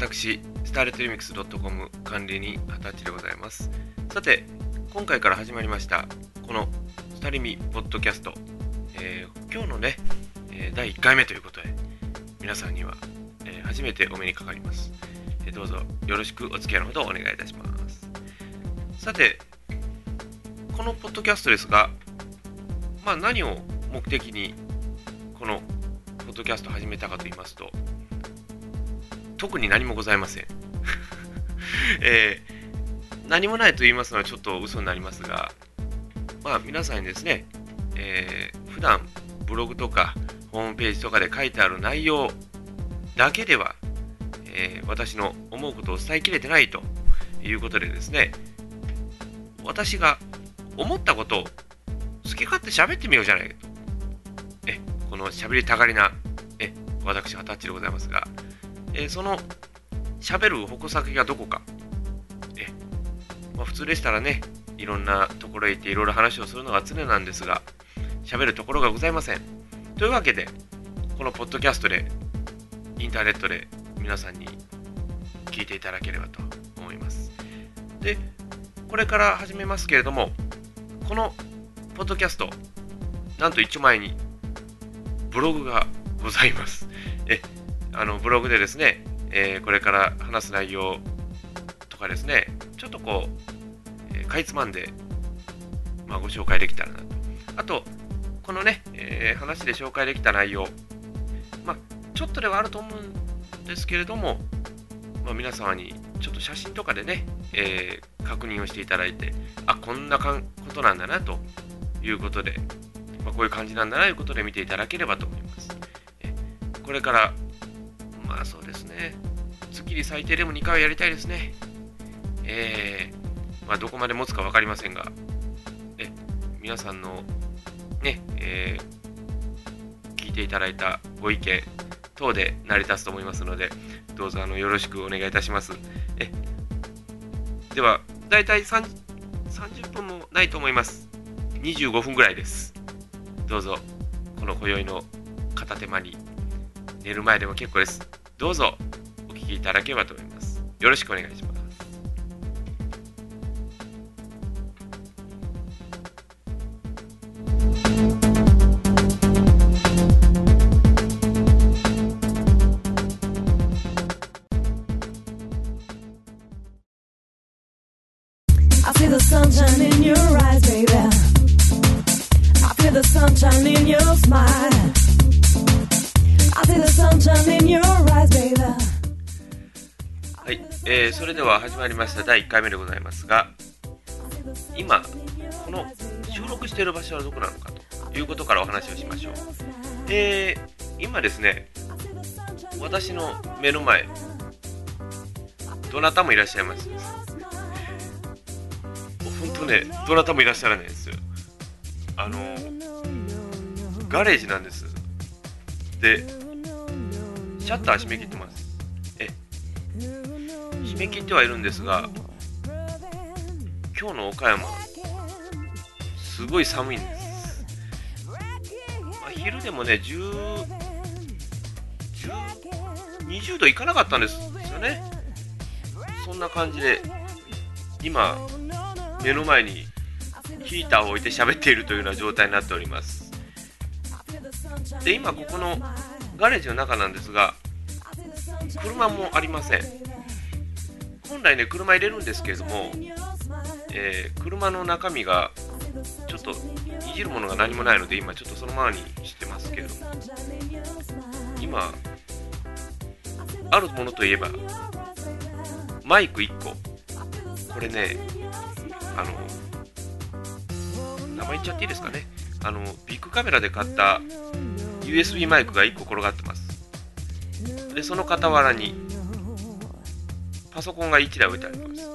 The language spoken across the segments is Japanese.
私、スターレットリミックス .com 管理人、二十歳でございます。さて、今回から始まりました、このスタリミポッドキャスト、えー、今日のね、えー、第1回目ということで、皆さんには、えー、初めてお目にかかります、えどうぞよろしくお付き合いのほどお願いいたします。さて、このポッドキャストですが、まあ、何を目的にこのポッドキャスト始めたかと言いますと、特に何もございません。えー、何もないと言いますのはちょっと嘘になりますが、まあ皆さんにですね、えー、普段ブログとかホームページとかで書いてある内容だけでは、えー、私の思うことを伝えきれてないということでですね、私が思ったことを好き勝手喋ってみようじゃないかと。え、この喋りたがりな、え、私、二十歳でございますが、え、その喋る矛先がどこか、えまあ、普通でしたらね、いろんなところへ行っていろいろ話をするのが常なんですが、喋るところがございません。というわけで、このポッドキャストで、インターネットで皆さんに聞いていただければと思います。で、これから始めますけれども、このポッドキャスト、なんと一丁前にブログがございます。あのブログでですね、えー、これから話す内容とかですね、ちょっとこう、えー、かいつまんで、まあ、ご紹介できたらなと。あと、このね、えー、話で紹介できた内容、まあ、ちょっとではあると思うんですけれども、まあ、皆様にちょっと写真とかでね、えー、確認をしていただいて、あ、こんなことなんだなということで、まあ、こういう感じなんだなということで見ていただければと思います。これからまあそうですね。月に最低でも2回はやりたいですね。えー、まあどこまで持つか分かりませんが、え、皆さんのね、えー、聞いていただいたご意見等で成り立つと思いますので、どうぞあのよろしくお願いいたします。えでは、だいたい30分もないと思います。25分ぐらいです。どうぞ、この今宵の片手間に寝る前でも結構です。どうぞお聞きいただければと思います。よろしくお願いします。それでは始まりました。第1回目でございますが今この収録している場所はどこなのかということからお話をしましょう、えー、今ですね私の目の前どなたもいらっしゃいます本当ねどなたもいらっしゃらないです。あのガレージなんです。でシャッター閉め切って。閉め切ってはいるんですが、今日の岡山、すごい寒いんです。まあ、昼でもね、10、10、20度いかなかったんですよね。そんな感じで、今、目の前にヒーターを置いて喋っているというような状態になっております。で、今ここのガレージの中なんですが、車もありません。本来ね、車入れるんですけれども、えー、車の中身がちょっといじるものが何もないので、今ちょっとそのままにしてますけれども、今、あるものといえば、マイク1個。これね、あの、名前言っちゃっていいですかね。あの、ビッグカメラで買った USB マイクが1個転がってます。で、その傍らに、パソコンが1台置いてあります。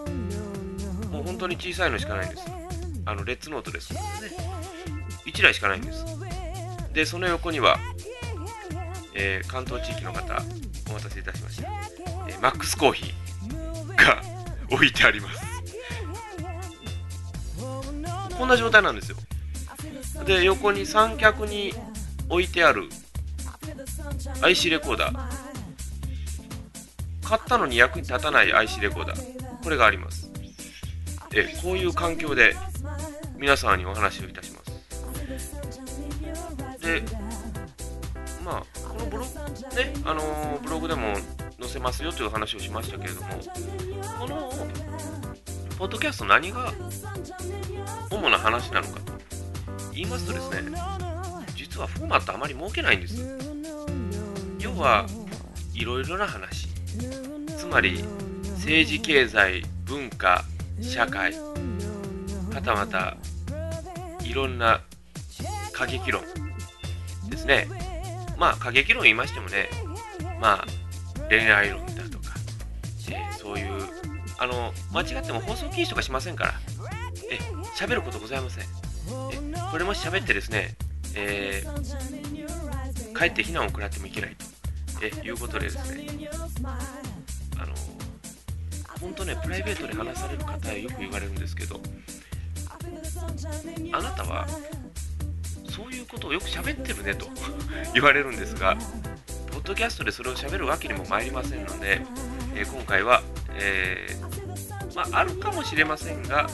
もう本当に小さいのしかないんです。あの、レッツノートですのでね。1台しかないんです。で、その横には、えー、関東地域の方、お待たせいたしました。えー、マックスコーヒーが置いてあります。こんな状態なんですよ。で、横に三脚に置いてある IC レコーダー。買ったのに役に立たない IC レコーダー。これがあります。えこういう環境で皆さんにお話をいたします。でまあこのブログねあのー、ブログでも載せますよという話をしましたけれどもこのポッドキャスト何が主な話なのかと。言いますとですね実はフォーマットあまり設けないんです要はいろいろな話。つまり政治経済文化社会はたまたいろんな過激論ですね。まあ過激論言いましてもねまあ恋愛論だとか、えー、そういうあの間違っても放送禁止とかしませんからえ喋ることございません。えこれもし喋ってですね、えー、かえって非難を食らってもいけないとえいうことでですね本当ねプライベートで話される方へよく言われるんですけどあなたはそういうことをよく喋ってるねと 言われるんですがポッドキャストでそれを喋るわけにも参りませんので、えー、今回は、えー、まあ、るかもしれませんが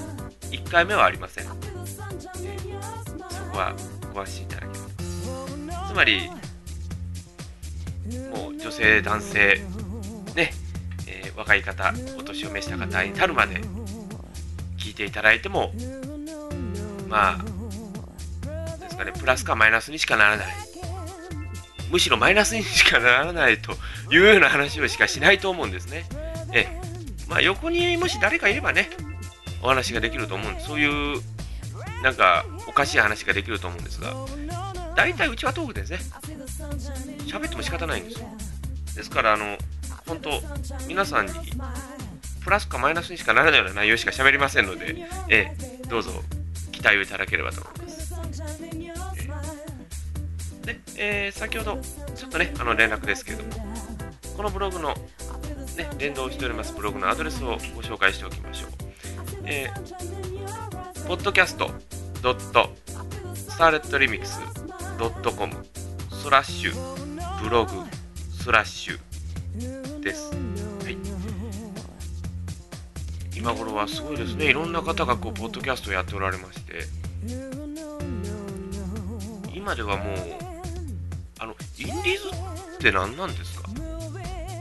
1回目はありません、えー、そこはご安心いただければつまりもう女性男性、若い方お年を召した方に至るまで聞いていただいてもまあですかねプラスかマイナスにしかならないむしろマイナスにしかならないというような話をしかしないと思うんですね。えまあ、横にもし誰かいればね、お話ができると思うんです。そういう、なんか、おかしい話ができると思うんですが、大体うちはトークですね。喋っても仕方ないんですよ。ですから、あの、本当、皆さんに、プラスかマイナスにしかならないような内容しか喋りませんので、えどうぞ期待をいただければと思います。えで、えー、先ほど、ちょっとね、あの連絡ですけれども、このブログの、ね、連動しておりますブログのアドレスをご紹介しておきましょう。えー、podcast.starletremix.com スラッシュブログスラッシュです。はい。今頃はすごいですね。いろんな方がこう、ポッドキャストをやっておられまして、今ではもう、あの、インディーズって何なんですか？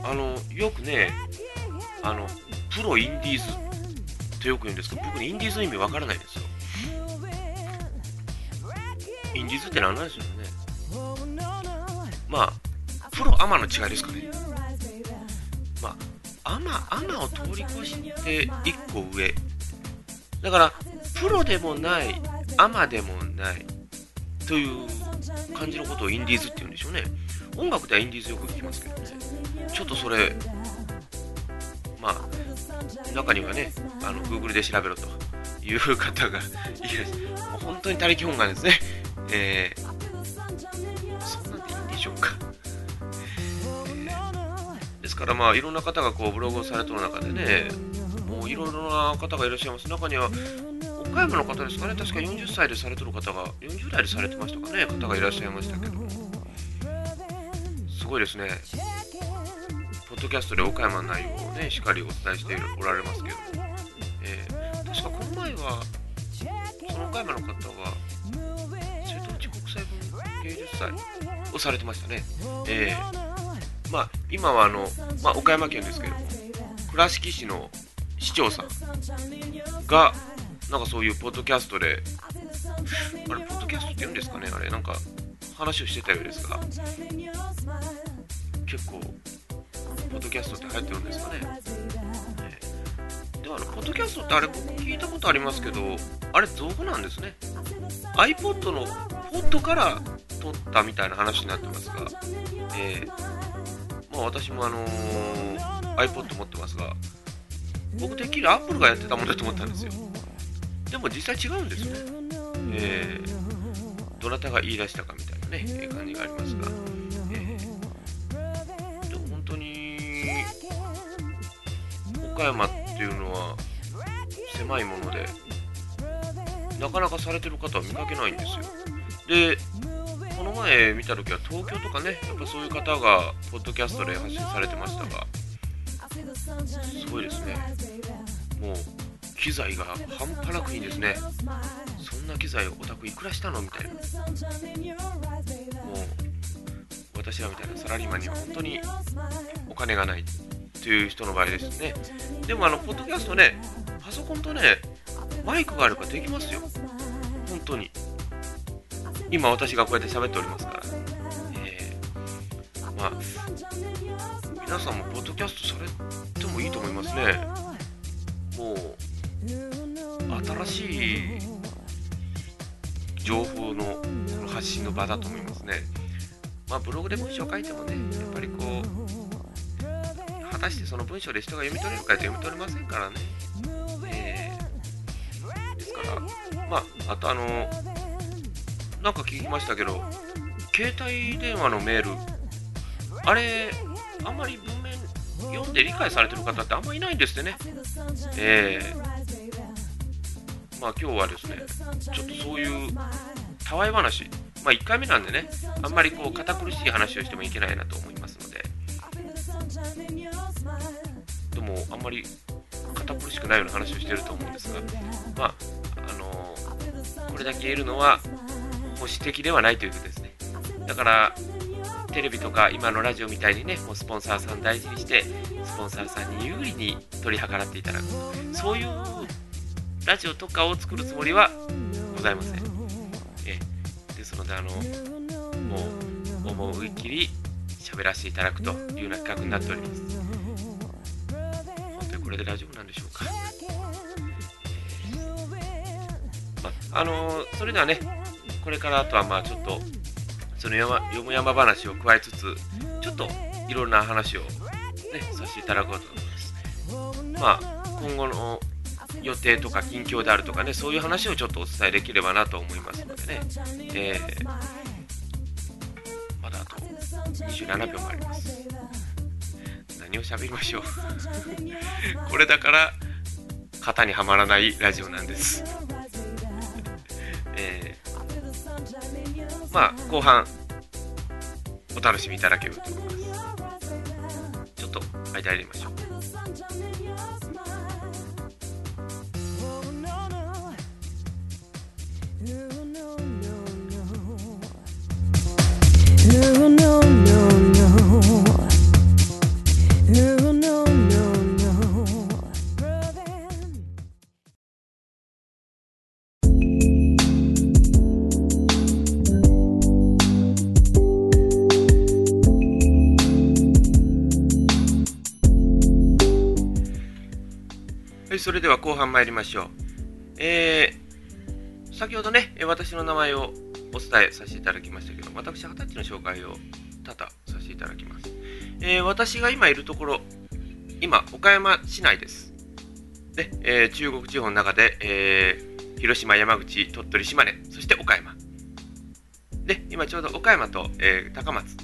あの、よくね、あの、プロインディーズってよく言うんですけど、僕インディーズの意味わからないですよ。インディーズって何なんですよね。まあ、プロアマの違いですかね。アマ、アマを通り越して1個上。だから、プロでもない、アマでもない、という感じのことをインディーズって言うんでしょうね。音楽ではインディーズよく聞きますけどね。ちょっとそれ、まあ、中にはね、あの、Google で調べろという方がいらっしゃる。もう本当に他力本願ですね。えー、ですからまあ、いろんな方がこう、ブログをされてる中でね、もういろいろな方がいらっしゃいます。中には、岡山の方ですかね、確か40歳でされてる方が、40代でされてましたかね、方がいらっしゃいましたけど、すごいですね、ポッドキャストで岡山の内容をね、しっかりお伝えしておられますけど、えー、確かこの前は、その岡山の方は、瀬戸内国際文芸術祭をされてましたね。えー、まあ、今はあの、まあ、岡山県ですけども、倉敷市の市長さんが、なんかそういうポッドキャストで、あれ、ポッドキャストって言うんですかねあれ、なんか話をしてたようですが、結構、ポッドキャストって入ってるんですかね。では、あの、ポッドキャストってあれ、僕聞いたことありますけど、あれ、造語なんですね。iPod のポッドから撮ったみたいな話になってますが、えー、まあ私もあのー、iPod 持ってますが、僕てっきり Apple がやってたもんだと思ったんですよ。でも実際違うんですね。えー、どなたが言い出したかみたいなね、感じがありますが、えー、でも本当に、岡山っていうのは狭いもので、なかなかされてる方は見かけないんですよ。で、前見たときは東京とかね、やっぱそういう方がポッドキャストで発信されてましたが、すごいですね。もう機材が半端なくいいんですね。そんな機材をお宅いくらしたのみたいな。もう私らみたいなサラリーマンには本当にお金がないという人の場合ですね。でもあのポッドキャストねパソコンとねマイクがあればできますよ。本当に。今私がこうやって喋っておりますから、えー、まあ皆さんもポッドキャストされてもいいと思いますねもう新しい情報の発信の場だと思いますね。まあ、ブログで文章書いてもね、やっぱりこう、果たしてその文章で人が読み取れるかと読み取れませんからね。えー、ですから、まあ、あとあの、なんか聞きましたけど、携帯電話のメール、あれ、あんまり文面読んで理解されてる方ってあんまりいないんですってね。えーまあ今日はですね、ちょっとそういうたわい話、まあ1回目なんでね、あんまりこう堅苦しい話をしてもいけないなと思いますので、でもあんまり堅苦しくないような話をしてると思うんですが、まあ、あのー、これだけ言えるのは、保守的ではないということですね。だから、テレビとか今のラジオみたいにね、もうスポンサーさん大事にして、スポンサーさんに有利に取り計らっていただく、そういうラジオとかを作るつもりはございません。えですので、あの、もう、思いっきり喋らせていただくというような企画になっております。本当にこれで大丈夫なんでしょうか。まあのそれではね、これからあとはまあちょっと、その山よも山話を加えつつ、ちょっといろんな話をね、させていただこうと思います。まあ、今後の予定とか近況であるとかね、そういう話をちょっとお伝えできればなと思いますのでね、えー、まだあと27秒もあります。何を喋りましょう これだから型にはまらないラジオなんです。えー、まあ後半お楽しみいただけると思います。ちょっと間入れましょう。No, no, no.、それでは後半参りましょう。えー、先ほどね、私の名前をお伝えさせていただきましたけど、私、二十歳の紹介を多々させていただきます。えー、私が今いるところ、今、岡山市内です。で、えー、中国地方の中で、えー、広島、山口、鳥取、島根、そして岡山。で、今ちょうど岡山と、えー、高松、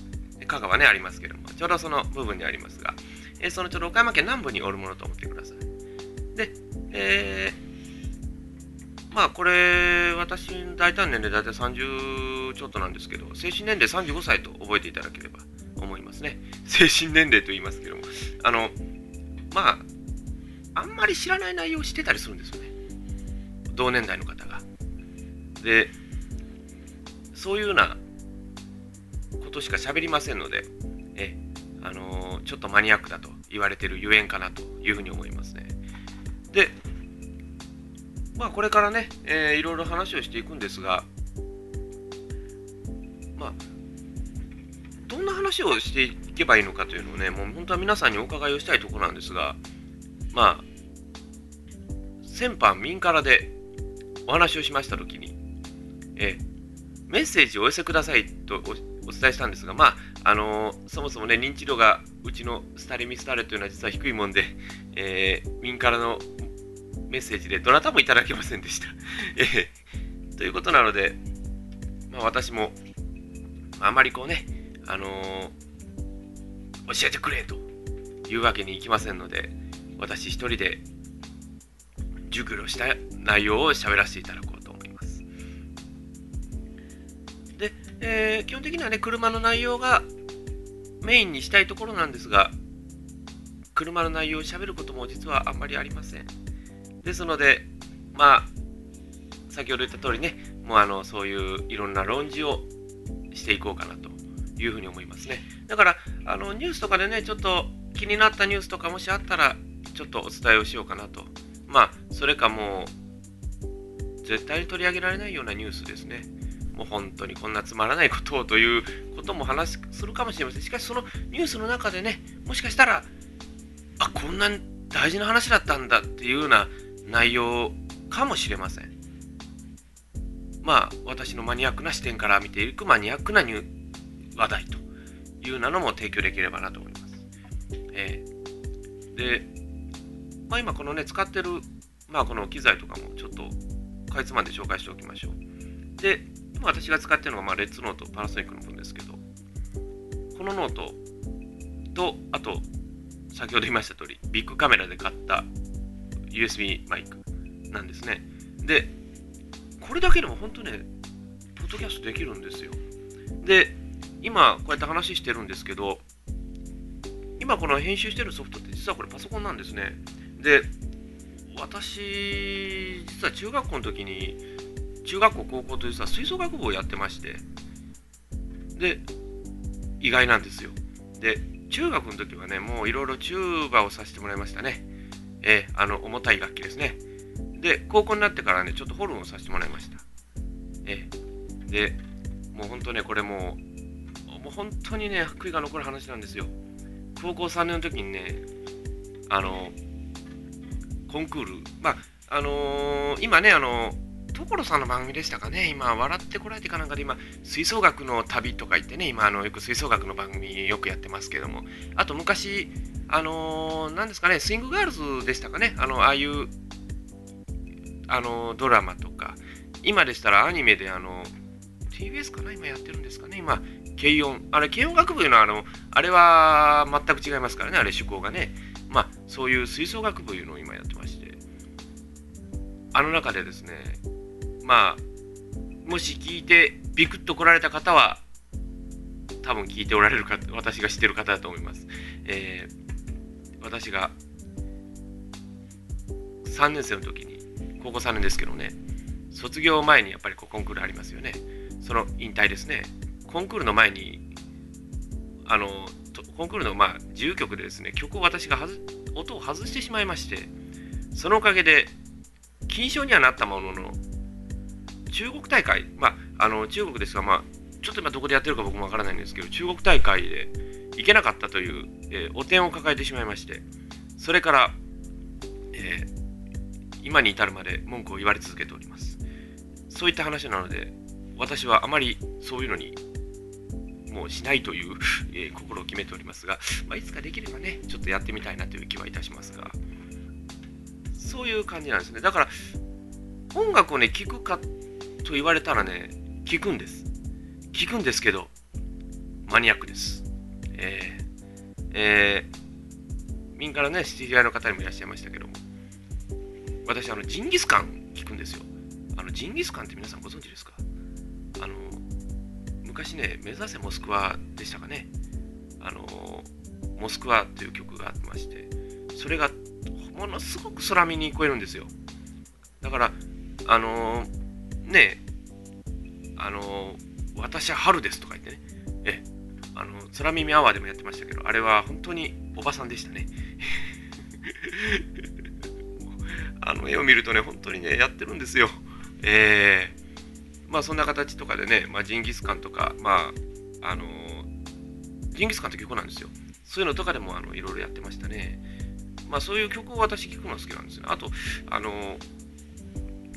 香川ね、ありますけども、ちょうどその部分にありますが、えそのちょうど岡山県南部におるものと思ってください。で、えー、まあこれ、私、大体年齢大体30ちょっとなんですけど、精神年齢35歳と覚えていただければ思いますね。精神年齢と言いますけども、あの、まあ、あんまり知らない内容をしてたりするんですよね。同年代の方が。で、そういうようなことしか喋りませんので、え、あのー、ちょっとマニアックだと言われてるゆえんかなというふうに思いますね。で、まあ、これからね、えー、いろいろ話をしていくんですが、まあ、どんな話をしていけばいいのかというのをね、もう本当は皆さんにお伺いをしたいところなんですが、まあ、先般民からでお話をしましたときに、えメッセージをお寄せくださいとお伝えしたんですが、まあ、あのー、そもそもね、認知度がうちのスタリミスタレというのは実は低いもんで、えー、民からのメッセージでどなたもいただけませんでした。えー、ということなので、まあ、私も、あまりこうね、あのー、教えてくれというわけにいきませんので、私一人で熟慮した内容を喋らせていただこうと思います。で、えー、基本的にはね、車の内容がメインにしたいところなんですが、車の内容を喋ることも実はあんまりありません。ですので、まあ、先ほど言った通りね、もうあのそういういろんな論じをしていこうかなというふうに思いますね。だから、あのニュースとかでね、ちょっと気になったニュースとかもしあったら、ちょっとお伝えをしようかなと。まあ、それかもう、絶対に取り上げられないようなニュースですね。もう本当にこんなつまらないことをということも話するかもしれません。しかし、そのニュースの中でね、もしかしたら、あ、こんな大事な話だったんだっていうような内容かもしれません。まあ、私のマニアックな視点から見ていくマニアックな話題というなのも提供できればなと思います。えー、で、まあ、今このね、使ってる、まあ、この機材とかもちょっとかいつまんで紹介しておきましょう。で、今私が使ってるのが、まあ、レッツノート、パナソニックの分ですけど、このノートと、あと、先ほど言いました通り、ビッグカメラで買った USB マイクなんですね。で、これだけでも本当ね、ポッドキャストできるんですよ。で、今こうやって話してるんですけど、今この編集してるソフトって実はこれパソコンなんですね。で、私、実は中学校の時に、中学校、高校と実は吹奏楽部をやってまして、で、意外なんですよ。で、中学の時はね、もういろいろチューバをさせてもらいましたね。えー、あの、重たい楽器ですね。で、高校になってからね、ちょっとホルンをさせてもらいました。えー、で、もう本当ね、これもう、もう本当にね、悔いが残る話なんですよ。高校3年の時にね、あの、コンクール、まあ、あのー、今ね、あの所さんの番組でしたかね、今、笑ってこられてかなんかで、今、吹奏楽の旅とか言ってね、今、あのよく吹奏楽の番組よくやってますけども、あと昔、あのー、なんですかね、スイングガールズでしたかね、あの、ああいう、あのドラマとか、今でしたらアニメで、あの TBS かな、今やってるんですかね、今、軽音、あれ、軽音楽部のあの、あれは全く違いますからね、あれ、趣向がね。まあ、そういう吹奏楽部いうのを今やってまして、あの中でですね、まあ、もし聞いてビクッと来られた方は、多分聞いておられるか、私が知ってる方だと思います。えー、私が3年生の時に、高校3年ですけどね、卒業前にやっぱりこうコンクールありますよね。その引退ですね。コンクールの前に、あの、コンクールの、まあ、自由曲でですね、曲を私が音を外してしまいまして、そのおかげで、金賞にはなったものの、中国大会、まあ、あの中国ですが、まあ、ちょっと今どこでやってるか僕もわからないんですけど、中国大会で行けなかったという、えー、汚点を抱えてしまいまして、それから、えー、今に至るまで文句を言われ続けております。そういった話なので、私はあまりそういうのにもうしないという、えー、心を決めておりますが、まあ、いつかできればね、ちょっとやってみたいなという気はいたしますが、そういう感じなんですね。だから、音楽をね、聴くかと言われたらね、聞くんです。聞くんですけど、マニアックです。えー、えー、民からね、知り合いの方にもいらっしゃいましたけども、私、あの、ジンギスカン聞くんですよ。あの、ジンギスカンって皆さんご存知ですか？あの、昔ね、目指せモスクワでしたかね。あの、モスクワという曲があってまして、それがものすごく空耳に聞こえるんですよ。だから、あのねあの私は春ですとか言ってね、え、あの、空耳アワーでもやってましたけど、あれは本当におばさんでしたね。あの絵を見るとね、本当にね、やってるんですよ。えー、まあそんな形とかでね、まあ、ジンギスカンとか、まあ、あのジンギスカンって曲なんですよ。そういうのとかでもあのいろいろやってましたね。まあそういう曲を私聴くの好きなんですね。あと、あの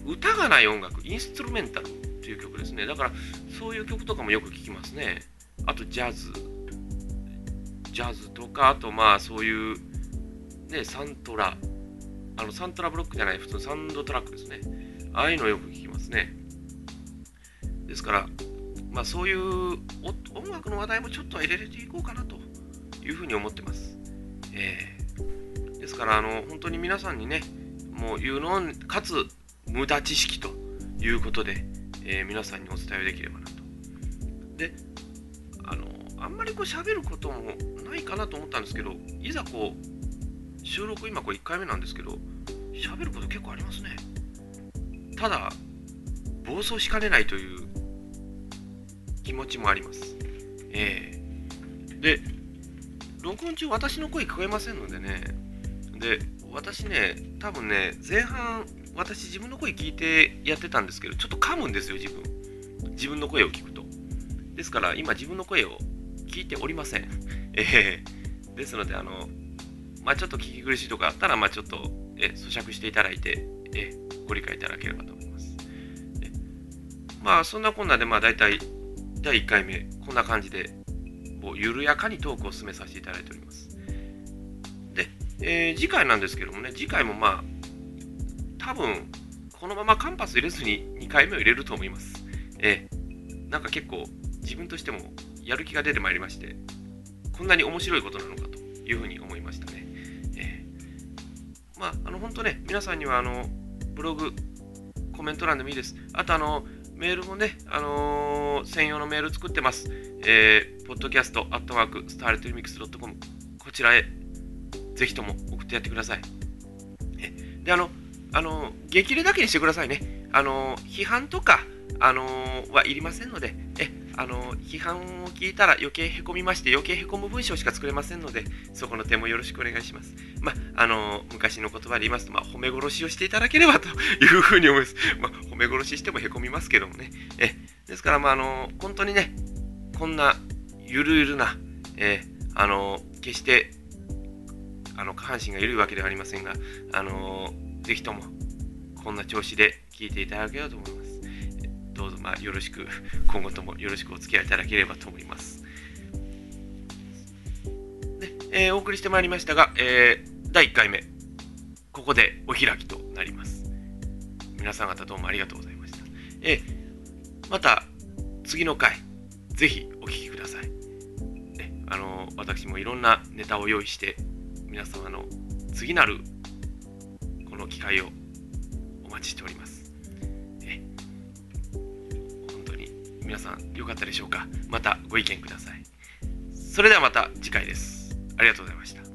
歌がない音楽、インストゥルメンタルっていう曲ですね。だから、そういう曲とかもよく聴きますね。あと、ジャズ。ジャズとか、あと、まあ、そういう、ね、サントラ。あの、サントラブロックじゃない、普通のサンドトラックですね。ああいうのよく聴きますね。ですから、まあ、そういう音楽の話題もちょっと入れていこうかなというふうに思ってます。えー、ですから、あの、本当に皆さんにね、もう言うのかつ無駄知識ということで、えー、皆さんにお伝えできればなと。で、あの、あんまりこう喋ることもないかなと思ったんですけど、いざこう、収録今これ1回目なんですけど喋ること結構ありますね。ただ暴走しかねないという気持ちもあります。ええで録音中私の声聞こえませんのでね。で私ね多分ね前半私自分の声聞いてやってたんですけどちょっと噛むんですよ自分。自分の声を聞くと。ですから今自分の声を聞いておりません。ええですのであのまあちょっと聞き苦しいとこあったらまあちょっとえ咀嚼していただいてえご理解いただければと思います。まあそんなこんなでまあ大体第1回目こんな感じでこう緩やかにトークを進めさせていただいております。で、えー、次回なんですけどもね次回もまあ多分このままカンパス入れずに2回目を入れると思います。えー、なんか結構自分としてもやる気が出てまいりましてこんなに面白いことなのかというふうに思いましたね、えー、まああの本当ね皆さんにはあのブログコメント欄でもいいです。あとあのメールもね、あのー、専用のメール作ってます。えー、podcast アットマーク、スターレットリミックス .com、こちらへ、ぜひとも送ってやってください。え。で、あの、あの、激励だけにしてくださいね。あの、批判とか、あの、はいりませんので、え、あの、批判を聞いたら余計へこみまして、余計へこむ文章しか作れませんので、そこの点もよろしくお願いします。まあ、あの、昔の言葉で言いますと、まあ、褒め殺しをしていただければというふうに思います。まあ、褒め殺ししてもへこみますけどもね。え、ですから、まあ、あの、本当にね、こんなゆるゆるな、えあの、決して、あの、下半身が緩いわけではありませんが、あの、ぜひとも、こんな調子で聞いていただければと思います。どうぞまあよろしく、今後ともよろしくお付き合いいただければと思います。でえー、お送りしてまいりましたが、えー、第1回目、ここでお開きとなります。皆さん方どうもありがとうございました。えー、また次の回、ぜひお聴きください。ね、あの私もいろんなネタを用意して、皆様の次なる機会をお待ちしております。本当に皆さん良かったでしょうか？またご意見ください。それではまた次回です。ありがとうございました。